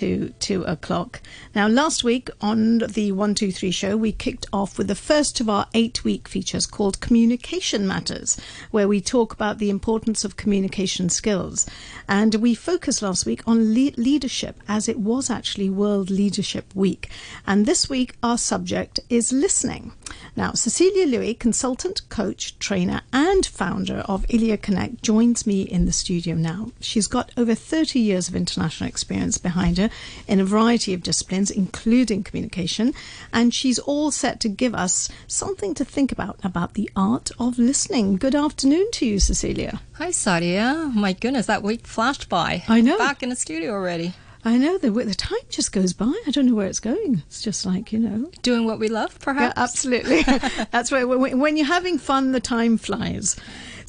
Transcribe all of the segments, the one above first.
to two o'clock. Now, last week on the One Two Three show, we kicked off with the first of our eight-week features called Communication Matters, where we talk about the importance of communication skills. And we focused last week on le- leadership, as it was actually World Leadership Week. And this week, our subject is listening. Now, Cecilia Lui, consultant, coach, trainer, and founder of Ilia Connect, joins me in the studio now. She's got over 30 years of international experience behind her in a variety of disciplines, including communication, and she's all set to give us something to think about about the art of listening. Good afternoon to you, Cecilia. Hi, Sadia. My goodness, that week flashed by. I know. Back in the studio already. I know the the time just goes by. I don't know where it's going. It's just like you know, Doing what we love, yeah, perhaps? absolutely. That's where when you're having fun, the time flies.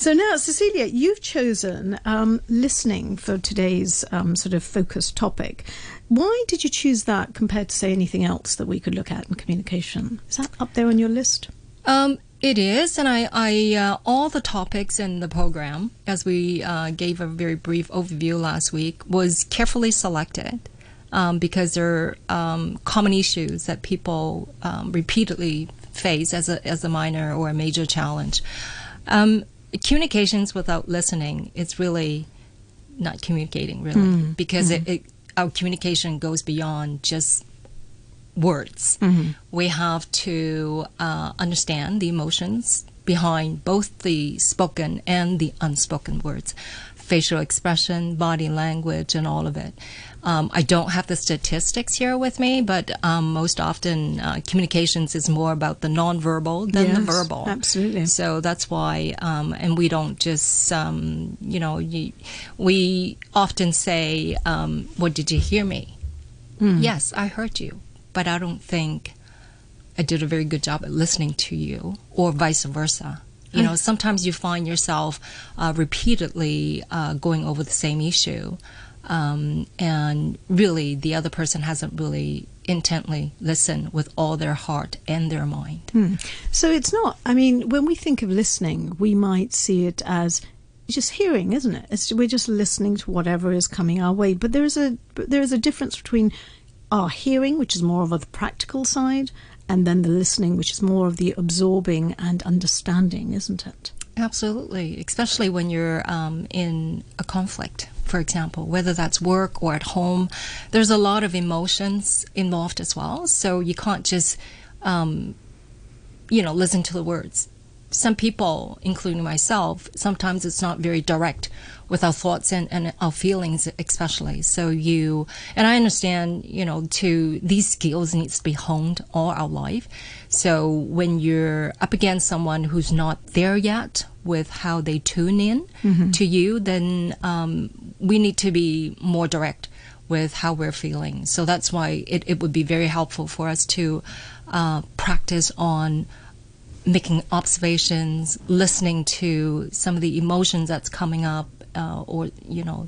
So now, Cecilia, you've chosen um, listening for today's um, sort of focused topic. Why did you choose that compared to say anything else that we could look at in communication? Is that up there on your list? Um, it is, and I, I uh, all the topics in the program, as we uh, gave a very brief overview last week, was carefully selected um, because they're um, common issues that people um, repeatedly face as a as a minor or a major challenge. Communications without listening is really not communicating, really, mm. because mm-hmm. It, it our communication goes beyond just words. Mm-hmm. We have to uh, understand the emotions behind both the spoken and the unspoken words, facial expression, body language, and all of it. Um, I don't have the statistics here with me, but um, most often uh, communications is more about the nonverbal than the verbal. absolutely. So that's why, um, and we don't just, um, you know, you, we often say, um, "What did you hear me?" Yes, I heard you, but I don't think I did a very good job at listening to you, or vice versa. You know, sometimes you find yourself uh, repeatedly uh, going over the same issue, um, and really the other person hasn't really intently listened with all their heart and their mind. So it's not. I mean, when we think of listening, we might see it as just hearing, isn't it? It's, we're just listening to whatever is coming our way. But there is a there is a difference between our hearing, which is more of a practical side, and then the listening, which is more of the absorbing and understanding, isn't it? Absolutely, especially when you're um, in a conflict, for example, whether that's work or at home. There's a lot of emotions involved as well, so you can't just, um, you know, listen to the words. Some people, including myself, sometimes it's not very direct with our thoughts and, and our feelings, especially. So you, and I understand, you know, to these skills needs to be honed all our life. So when you're up against someone who's not there yet with how they tune in to you, then um, we need to be more direct with how we're feeling. So that's why it, it would be very helpful for us to uh, practice on making observations, listening to some of the emotions that's coming up, uh, or you know,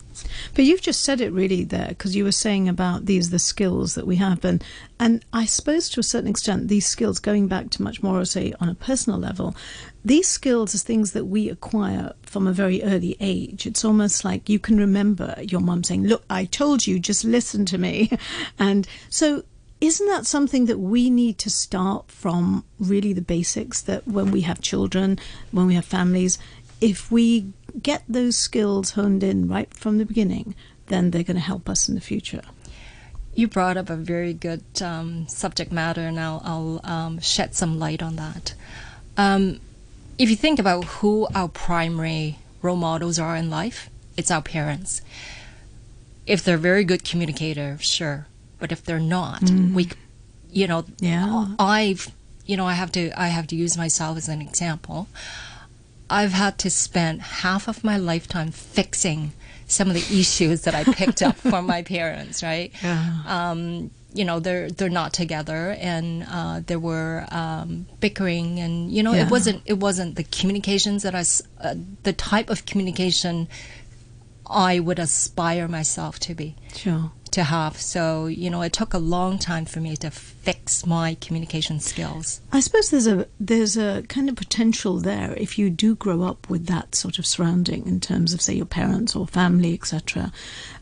But you've just said it really there because you were saying about these the skills that we have, and and I suppose to a certain extent these skills, going back to much more say on a personal level, these skills are things that we acquire from a very early age. It's almost like you can remember your mum saying, "Look, I told you, just listen to me," and so. Isn't that something that we need to start from really the basics that when we have children, when we have families, if we get those skills honed in right from the beginning, then they're going to help us in the future. you brought up a very good um, subject matter, and I'll, I'll um, shed some light on that. Um, if you think about who our primary role models are in life, it's our parents. If they're very good communicator, sure, but if they're not, we, you know, Yeah. I've, you know, I have to, I have to use myself as an example. I've had to spend half of my lifetime fixing some of the issues that I picked up from my parents, right? Um, you know, they're they're not together, and uh, there were um, bickering, and you know, Yeah. it wasn't it wasn't the communications that I, uh, the type of communication I would aspire myself to be Sure. To have. So, you know, it took a long time for me to fix my communication skills. I suppose there's a there's a kind of potential there if you do grow up with that sort of surrounding in terms of say your parents or family, etc.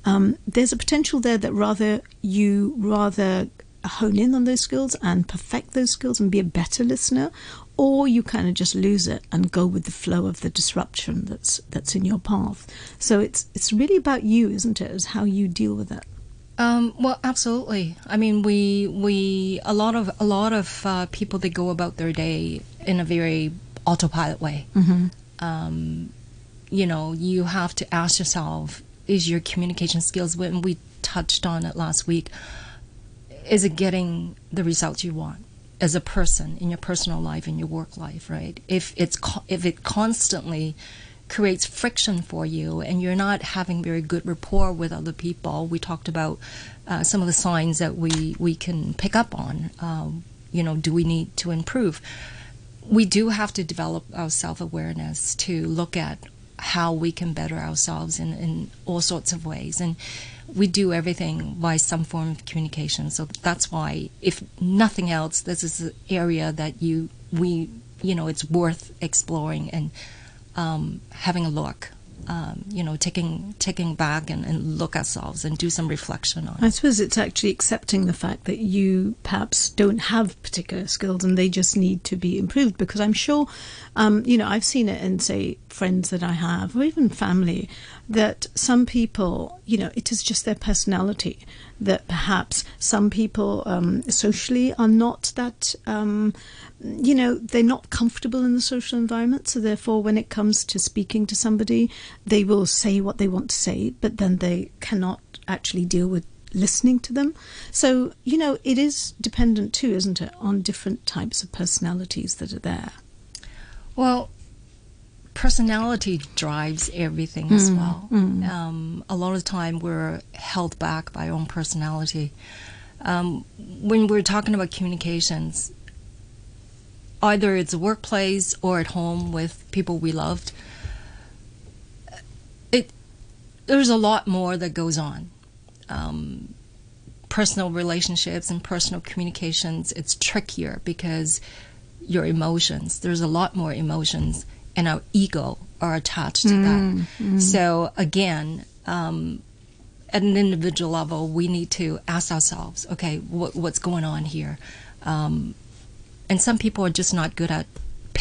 Um, there's a potential there that rather you rather hone in on those skills and perfect those skills and be a better listener, or you kind of just lose it and go with the flow of the disruption that's that's in your path. So it's it's really about you, isn't it? As how you deal with it. Um, well, absolutely. I mean, we we a lot of a lot of uh, people they go about their day in a very autopilot way. Mm-hmm. Um, you know, you have to ask yourself: Is your communication skills? When we touched on it last week, is it getting the results you want as a person in your personal life in your work life? Right? If it's co- if it constantly creates friction for you and you're not having very good rapport with other people. We talked about uh, some of the signs that we, we can pick up on. Um, you know, do we need to improve? We do have to develop our self awareness to look at how we can better ourselves in, in all sorts of ways. And we do everything by some form of communication. So that's why, if nothing else, this is an area that you we you know it's worth exploring and um, having a look, um, you know, taking taking back and, and look ourselves and do some reflection on I suppose it's actually accepting the fact that you perhaps don't have particular skills and they just need to be improved. Because I'm sure, um, you know, I've seen it in, say, friends that I have or even family, that some people, you know, it is just their personality. That perhaps some people um, socially are not that, um, you know, they're not comfortable in the social environment. So therefore, when it comes to speaking to somebody, they will say what they want to say, but then they cannot actually deal with listening to them. So, you know, it is dependent too, isn't it, on different types of personalities that are there. Well, personality drives everything as well. Um, a lot of the time, we're held back by our own personality. Um, when we're talking about communications, either it's a workplace or at home with people we loved, it there's a lot more that goes on. Um, personal relationships and personal communications, it's trickier because your emotions, there's a lot more emotions, and our ego are attached to that. So, again, um, at an individual level, we need to ask ourselves, okay, what, what's going on here? Um, and some people are just not good at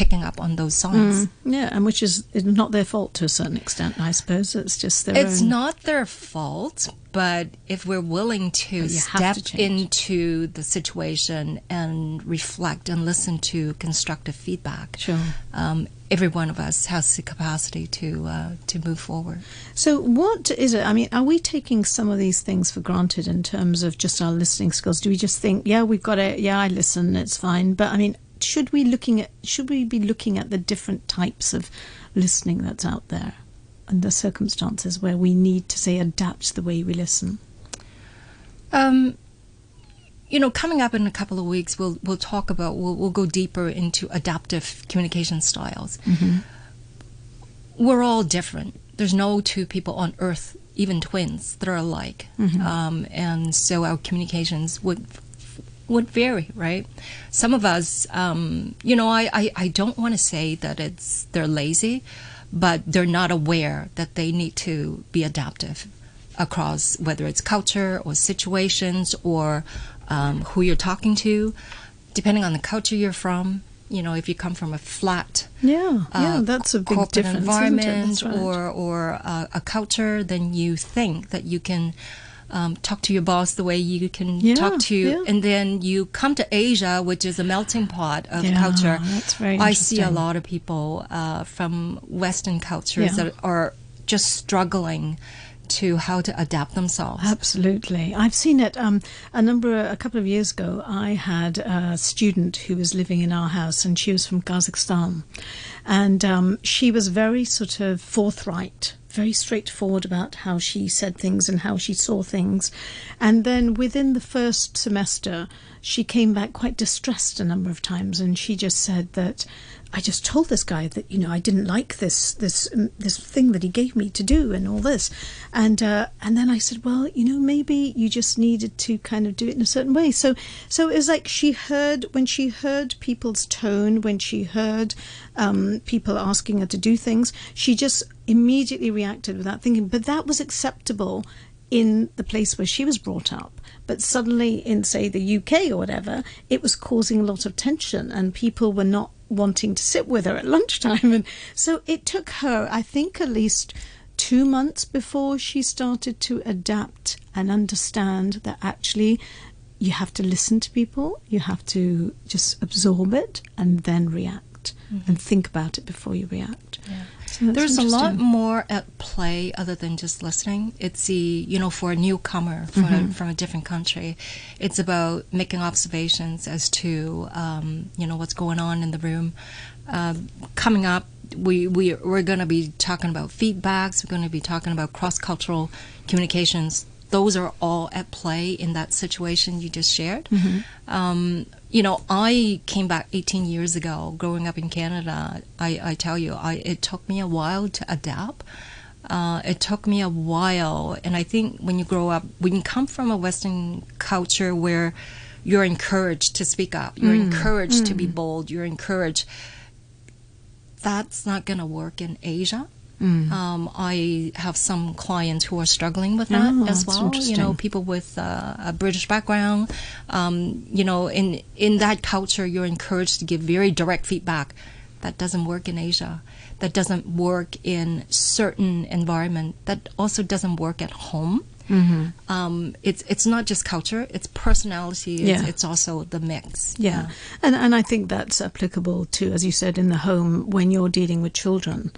picking up on those signs. Yeah, and which is is not their fault to a certain extent, I suppose. It's just their It's own. not their fault, but if we're willing to step to into the situation and reflect and listen to constructive feedback, Sure. um, every one of us has the capacity to uh, to move forward. So, what is it? I mean, are we taking some of these things for granted in terms of just our listening skills? Do we just think, yeah, we've got it, yeah, I listen, it's fine. But I mean, should we looking at should we be looking at the different types of listening that's out there and the circumstances where we need to say adapt the way we listen? Um, you know, coming up in a couple of weeks, we'll we'll talk about we'll we'll go deeper into adaptive communication styles. We're all different. There's no two people on Earth, even twins, that are alike, um, and so our communications would would vary, right? Some of us, um, you know, I, I, I don't want to say that it's they're lazy, but they're not aware that they need to be adaptive across whether it's culture or situations or um, who you're talking to, depending on the culture you're from. You know, if you come from a flat Yeah, yeah, uh, that's a big corporate difference. environment right. or or uh, a culture, then you think that you can um, talk to your boss the way you can Yeah, talk to, yeah. and then you come to Asia, which is a melting pot of Yeah, culture. that's very I see a lot of people uh, from Western cultures that are just struggling to how to adapt themselves. Absolutely. I've seen it. Um, a number, a couple of years ago, I had a student who was living in our house, and she was from Kazakhstan, and um, she was very sort of forthright, very straightforward about how she said things and how she saw things, and then within the first semester, she came back quite distressed a number of times, and she just said that I just told this guy that you know I didn't like this this um, this thing that he gave me to do and all this, and uh, and then I said, well, you know, maybe you just needed to kind of do it in a certain way. So so it was like she heard when she heard people's tone, when she heard um, people asking her to do things, she just immediately reacted without thinking. But that was acceptable in the place where she was brought up. But suddenly, in say the UK or whatever, it was causing a lot of tension, and people were not wanting to sit with her at lunchtime. And so it took her, I think, at least two months before she started to adapt and understand that actually you have to listen to people, you have to just absorb it and then react mm-hmm. and think about it before you react. Yeah. There's a lot more at play other than just listening. It's the, you know, for a newcomer from, mm-hmm. a, from a different country, it's about making observations as to, um, you know, what's going on in the room. Uh, coming up, we, we, we're going to be talking about feedbacks, we're going to be talking about cross cultural communications those are all at play in that situation you just shared. Mm-hmm. Um, you know, I came back 18 years ago, growing up in Canada. I, I tell you, I, it took me a while to adapt. Uh, it took me a while, and I think when you grow up, when you come from a Western culture where you're encouraged to speak up, you're mm. encouraged mm. to be mm. bold, you're encouraged. That's not going to work in Asia. Mm. Um, I have some clients who are struggling with that oh, as well. You know, people with uh, a British background. Um, you know, in in that culture, you're encouraged to give very direct feedback. That doesn't work in Asia. That doesn't work in certain environment. That also doesn't work at home. Mm-hmm. Um, it's it's not just culture; it's personality. It's, yeah. it's also the mix. Yeah. yeah, and and I think that's applicable to, as you said, in the home when you're dealing with children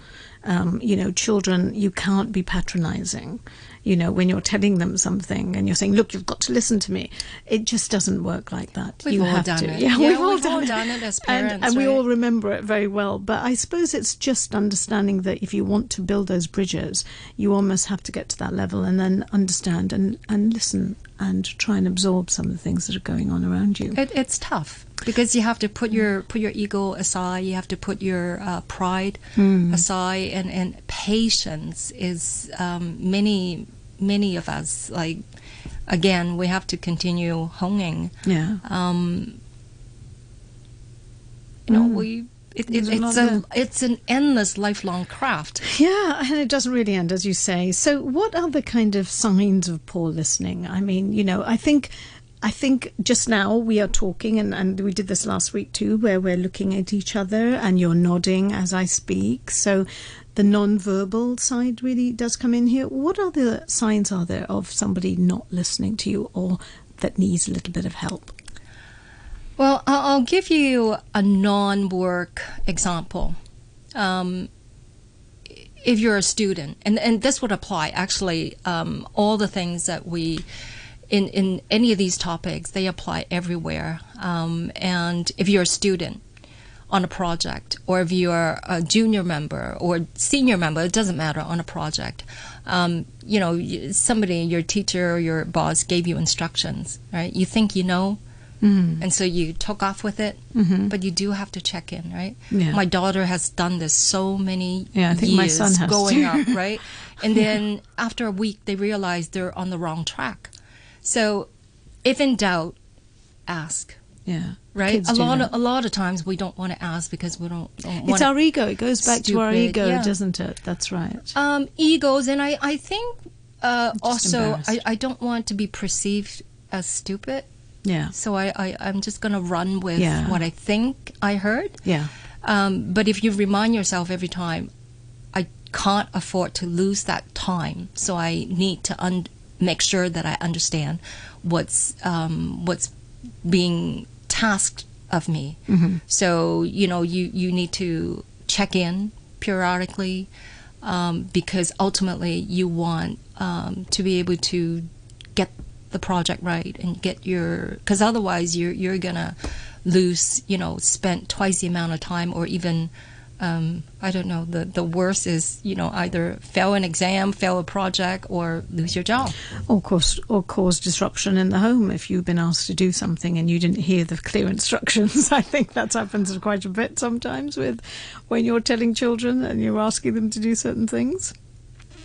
um, you know, children, you can't be patronizing. You know, when you're telling them something and you're saying, "Look, you've got to listen to me," it just doesn't work like that. We've you all have done to. it. Yeah, yeah we've, all, we've done, all it. done it as parents, and, and right? we all remember it very well. But I suppose it's just understanding that if you want to build those bridges, you almost have to get to that level and then understand and and listen and try and absorb some of the things that are going on around you. It, it's tough because you have to put your put your ego aside. You have to put your uh, pride mm. aside, and and patience is um, many many of us like. Again, we have to continue honing. Yeah. Um, you know, mm. we it, it, it's a, it's an endless lifelong craft. Yeah, and it doesn't really end, as you say. So, what are the kind of signs of poor listening? I mean, you know, I think I think just now we are talking, and, and we did this last week too, where we're looking at each other and you're nodding as I speak. So the non-verbal side really does come in here. What other signs are there of somebody not listening to you or that needs a little bit of help? Well, I'll give you a non work example. Um, if you're a student, and, and this would apply actually, um, all the things that we in, in any of these topics, they apply everywhere. Um, and if you're a student on a project, or if you're a junior member or senior member, it doesn't matter on a project. Um, you know, somebody, your teacher or your boss gave you instructions, right? You think you know, Mm-hmm. And so you took off with it, mm-hmm. but you do have to check in, right? Yeah. My daughter has done this so many yeah, I think years my son has going too. up, right? And then yeah. after a week, they realize they're on the wrong track. So, if in doubt, ask. Yeah. Right. Kids a lot of a lot of times we don't want to ask because we don't. don't it's our ego. It goes back stupid. to our ego, yeah. doesn't it? That's right. Um, egos, and I I think uh, also I, I don't want to be perceived as stupid. Yeah. So I, I I'm just gonna run with yeah. what I think I heard. Yeah. Um, but if you remind yourself every time, I can't afford to lose that time, so I need to un- make sure that I understand what's um, what's being tasked of me. Mm-hmm. So you know, you you need to check in periodically um, because ultimately you want um, to be able to get the project right and get your because otherwise you're you're gonna lose you know spend twice the amount of time or even um, I don't know. The the worst is you know either fail an exam, fail a project, or lose your job. Or cause or cause disruption in the home if you've been asked to do something and you didn't hear the clear instructions. I think that happens quite a bit sometimes with when you're telling children and you're asking them to do certain things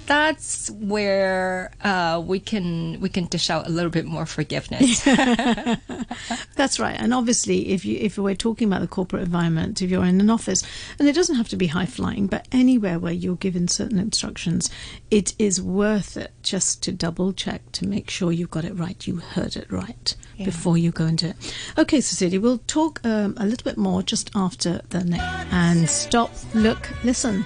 that's where uh, we can we can dish out a little bit more forgiveness. that's right. And obviously, if you if we're talking about the corporate environment, if you're in an office, and it doesn't have to be high flying, but anywhere where you're given certain instructions, it is worth it just to double check to make sure you've got it right, you heard it right yeah. before you go into it. Okay, Cecilia, we'll talk um, a little bit more just after the next. And stop, look, listen.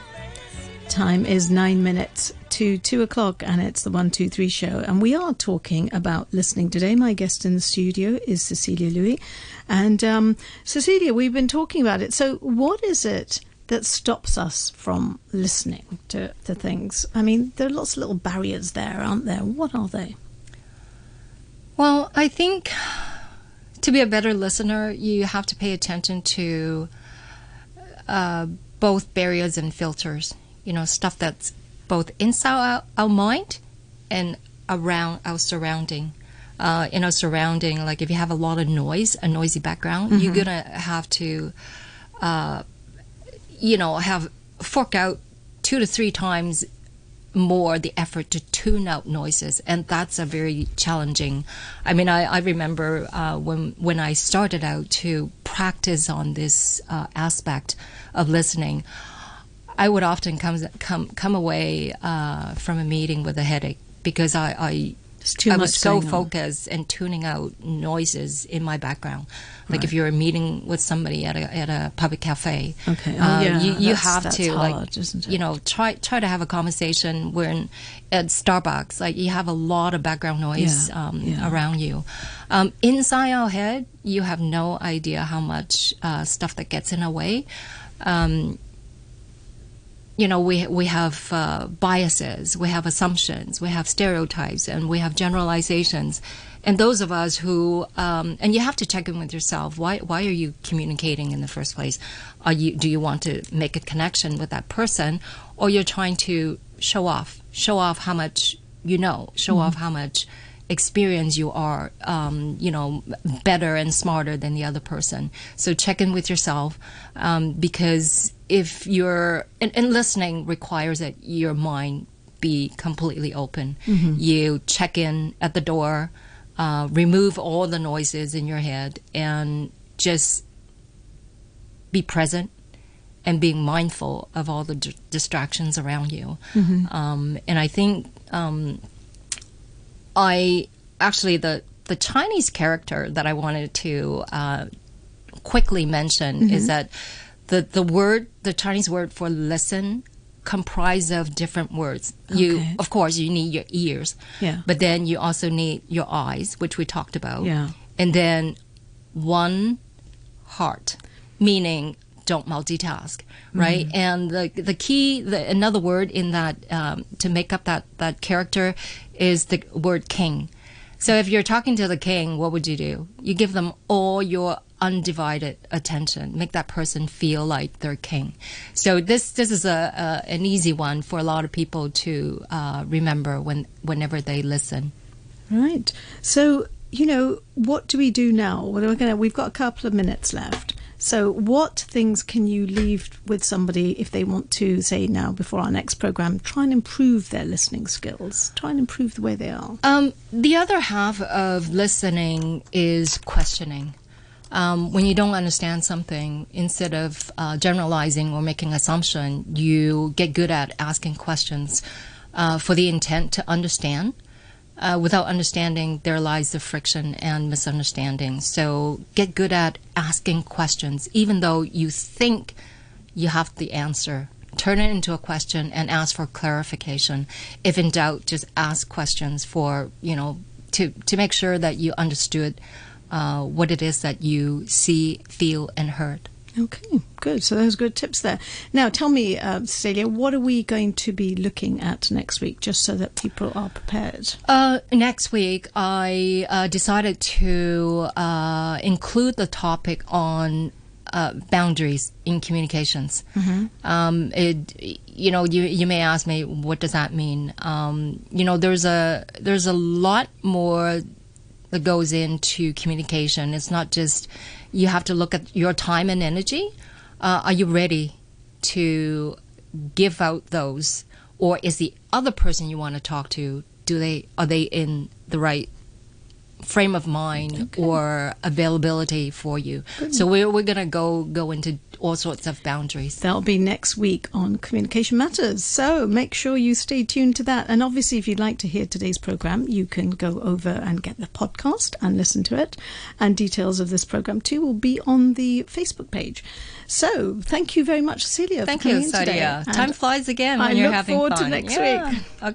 Time is nine minutes to two o'clock, and it's the One Two Three show. And we are talking about listening today. My guest in the studio is Cecilia Lui, and um, Cecilia, we've been talking about it. So, what is it? that stops us from listening to, to things? I mean, there are lots of little barriers there, aren't there? What are they? Well, I think to be a better listener, you have to pay attention to uh, both barriers and filters. You know, stuff that's both inside our, our mind and around our surrounding. Uh, in our surrounding, like if you have a lot of noise, a noisy background, mm-hmm. you're gonna have to, uh, you know, have fork out two to three times more the effort to tune out noises, and that's a very challenging. I mean, I, I remember uh, when when I started out to practice on this uh, aspect of listening. I would often come come come away uh, from a meeting with a headache because I I, I was so focused and tuning out noises in my background. Like right. if you're meeting with somebody at a at a public cafe, okay, oh, um, yeah, you, you have to hard, like you know try try to have a conversation when at Starbucks like you have a lot of background noise yeah, um, yeah. around you. Um, inside our head, you have no idea how much uh, stuff that gets in our way. Um, you know, we we have uh, biases, we have assumptions, we have stereotypes, and we have generalizations. And those of us who, um, and you have to check in with yourself. Why why are you communicating in the first place? Are you do you want to make a connection with that person, or you're trying to show off, show off how much you know, show mm-hmm. off how much experience you are, um, you know, better and smarter than the other person. So check in with yourself um, because if you're and, and, listening requires that your mind be completely open. Mm-hmm. You check in at the door, uh, remove all the noises in your head, and just be present and being mindful of all the d- distractions around you. Mm-hmm. Um, and I think um, I actually the the Chinese character that I wanted to uh, quickly mention mm-hmm. is that the the word the Chinese word for listen comprise of different words. Okay. You of course you need your ears. Yeah. But then you also need your eyes, which we talked about. Yeah. And then one heart, meaning don't multitask, right? Mm-hmm. And the the key, the, another word in that um, to make up that that character is the word king. So if you're talking to the king, what would you do? You give them all your undivided attention, make that person feel like they're king. So this this is a, a an easy one for a lot of people to uh, remember when whenever they listen. Right. So you know what do we do now? We're gonna we've got a couple of minutes left. So, what things can you leave with somebody if they want to, say, now before our next program, try and improve their listening skills, try and improve the way they are? Um, the other half of listening is questioning. Um, when you don't understand something, instead of uh, generalizing or making assumption, you get good at asking questions uh, for the intent to understand uh, without understanding, there lies the friction and misunderstanding. So get good at asking questions, even though you think you have the answer. Turn it into a question and ask for clarification. If in doubt, just ask questions for you know to to make sure that you understood uh, what it is that you see, feel, and heard. Okay, good. So those good tips there. Now, tell me, uh, Cecilia, what are we going to be looking at next week, just so that people are prepared? Uh, next week, I uh, decided to uh, include the topic on uh, boundaries in communications. Um, it, you know, you you may ask me, what does that mean? Um, you know, there's a there's a lot more that goes into communication. It's not just you have to look at your time and energy. Uh, are you ready to give out those, or is the other person you want to talk to? Do they are they in the right frame of mind or availability for you? So we're we're gonna go go into all sorts of boundaries. That'll be next week on Communication Matters. So make sure you stay tuned to that. And obviously, if you'd like to hear today's program, you can go over and get the podcast and listen to it. And details of this program too will be on the Facebook page. So thank you very much, Celia. Thank for you. Sadia. Time flies again I when you're look forward to next Yeah. week. Okay.